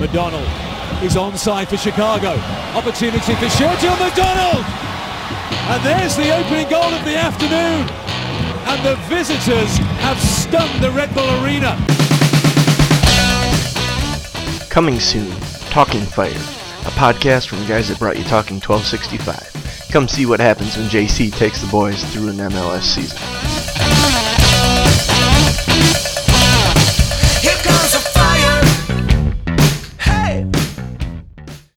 McDonald is onside for Chicago. Opportunity for Sergio McDonald! And there's the opening goal of the afternoon. And the visitors have stunned the Red Bull Arena. Coming soon, Talking Fire, a podcast from guys that brought you Talking 1265. Come see what happens when JC takes the boys through an MLS season.